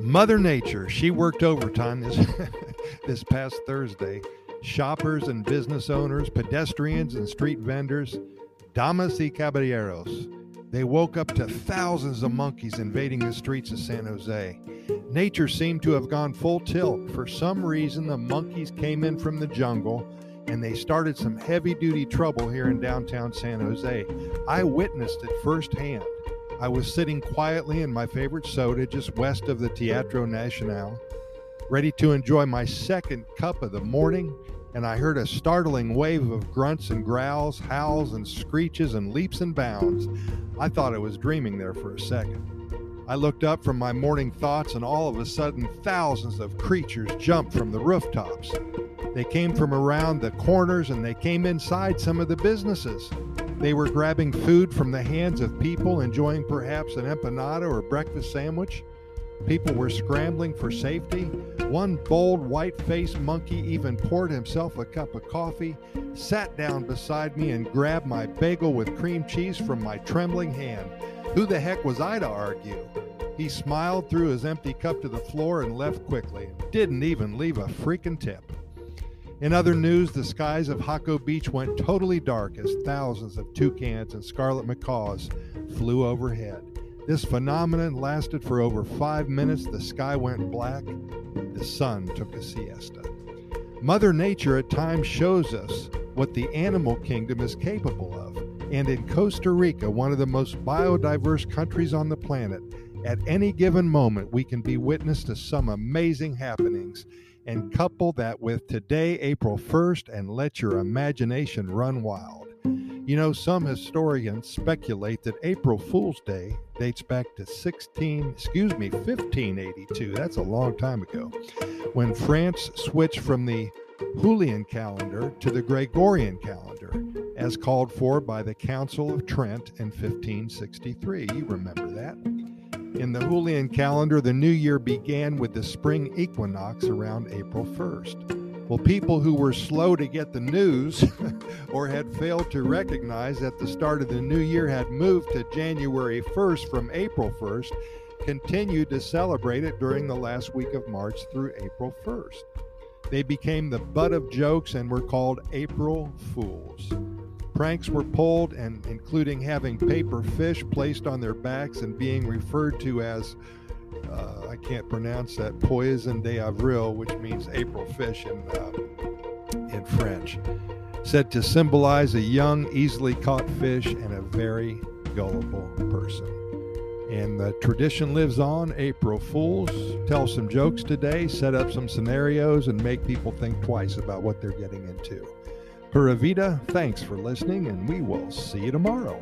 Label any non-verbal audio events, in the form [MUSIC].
Mother Nature, she worked overtime this, [LAUGHS] this past Thursday. Shoppers and business owners, pedestrians and street vendors, damas y caballeros. They woke up to thousands of monkeys invading the streets of San Jose. Nature seemed to have gone full tilt. For some reason, the monkeys came in from the jungle and they started some heavy duty trouble here in downtown San Jose. I witnessed it firsthand. I was sitting quietly in my favorite soda just west of the Teatro Nacional, ready to enjoy my second cup of the morning, and I heard a startling wave of grunts and growls, howls and screeches and leaps and bounds. I thought I was dreaming there for a second. I looked up from my morning thoughts, and all of a sudden, thousands of creatures jumped from the rooftops. They came from around the corners and they came inside some of the businesses. They were grabbing food from the hands of people enjoying perhaps an empanada or breakfast sandwich. People were scrambling for safety. One bold, white faced monkey even poured himself a cup of coffee, sat down beside me, and grabbed my bagel with cream cheese from my trembling hand. Who the heck was I to argue? He smiled, threw his empty cup to the floor, and left quickly. Didn't even leave a freaking tip. In other news, the skies of Jaco Beach went totally dark as thousands of toucans and scarlet macaws flew overhead. This phenomenon lasted for over five minutes. The sky went black. The sun took a siesta. Mother Nature at times shows us what the animal kingdom is capable of. And in Costa Rica, one of the most biodiverse countries on the planet, at any given moment, we can be witness to some amazing happenings and couple that with today, April 1st, and let your imagination run wild. You know, some historians speculate that April Fool's Day dates back to 16, excuse me, 1582. That's a long time ago, when France switched from the Julian calendar to the Gregorian calendar, as called for by the Council of Trent in 1563. You remember that? In the Julian calendar, the new year began with the spring equinox around April 1st. Well, people who were slow to get the news [LAUGHS] or had failed to recognize that the start of the new year had moved to January 1st from April 1st continued to celebrate it during the last week of March through April 1st. They became the butt of jokes and were called April Fools. Pranks were pulled, and including having paper fish placed on their backs and being referred to as uh, I can't pronounce that poison de avril, which means April fish in uh, in French, said to symbolize a young, easily caught fish and a very gullible person. And the tradition lives on. April Fools tell some jokes today, set up some scenarios, and make people think twice about what they're getting into. Pura Vida, thanks for listening, and we will see you tomorrow.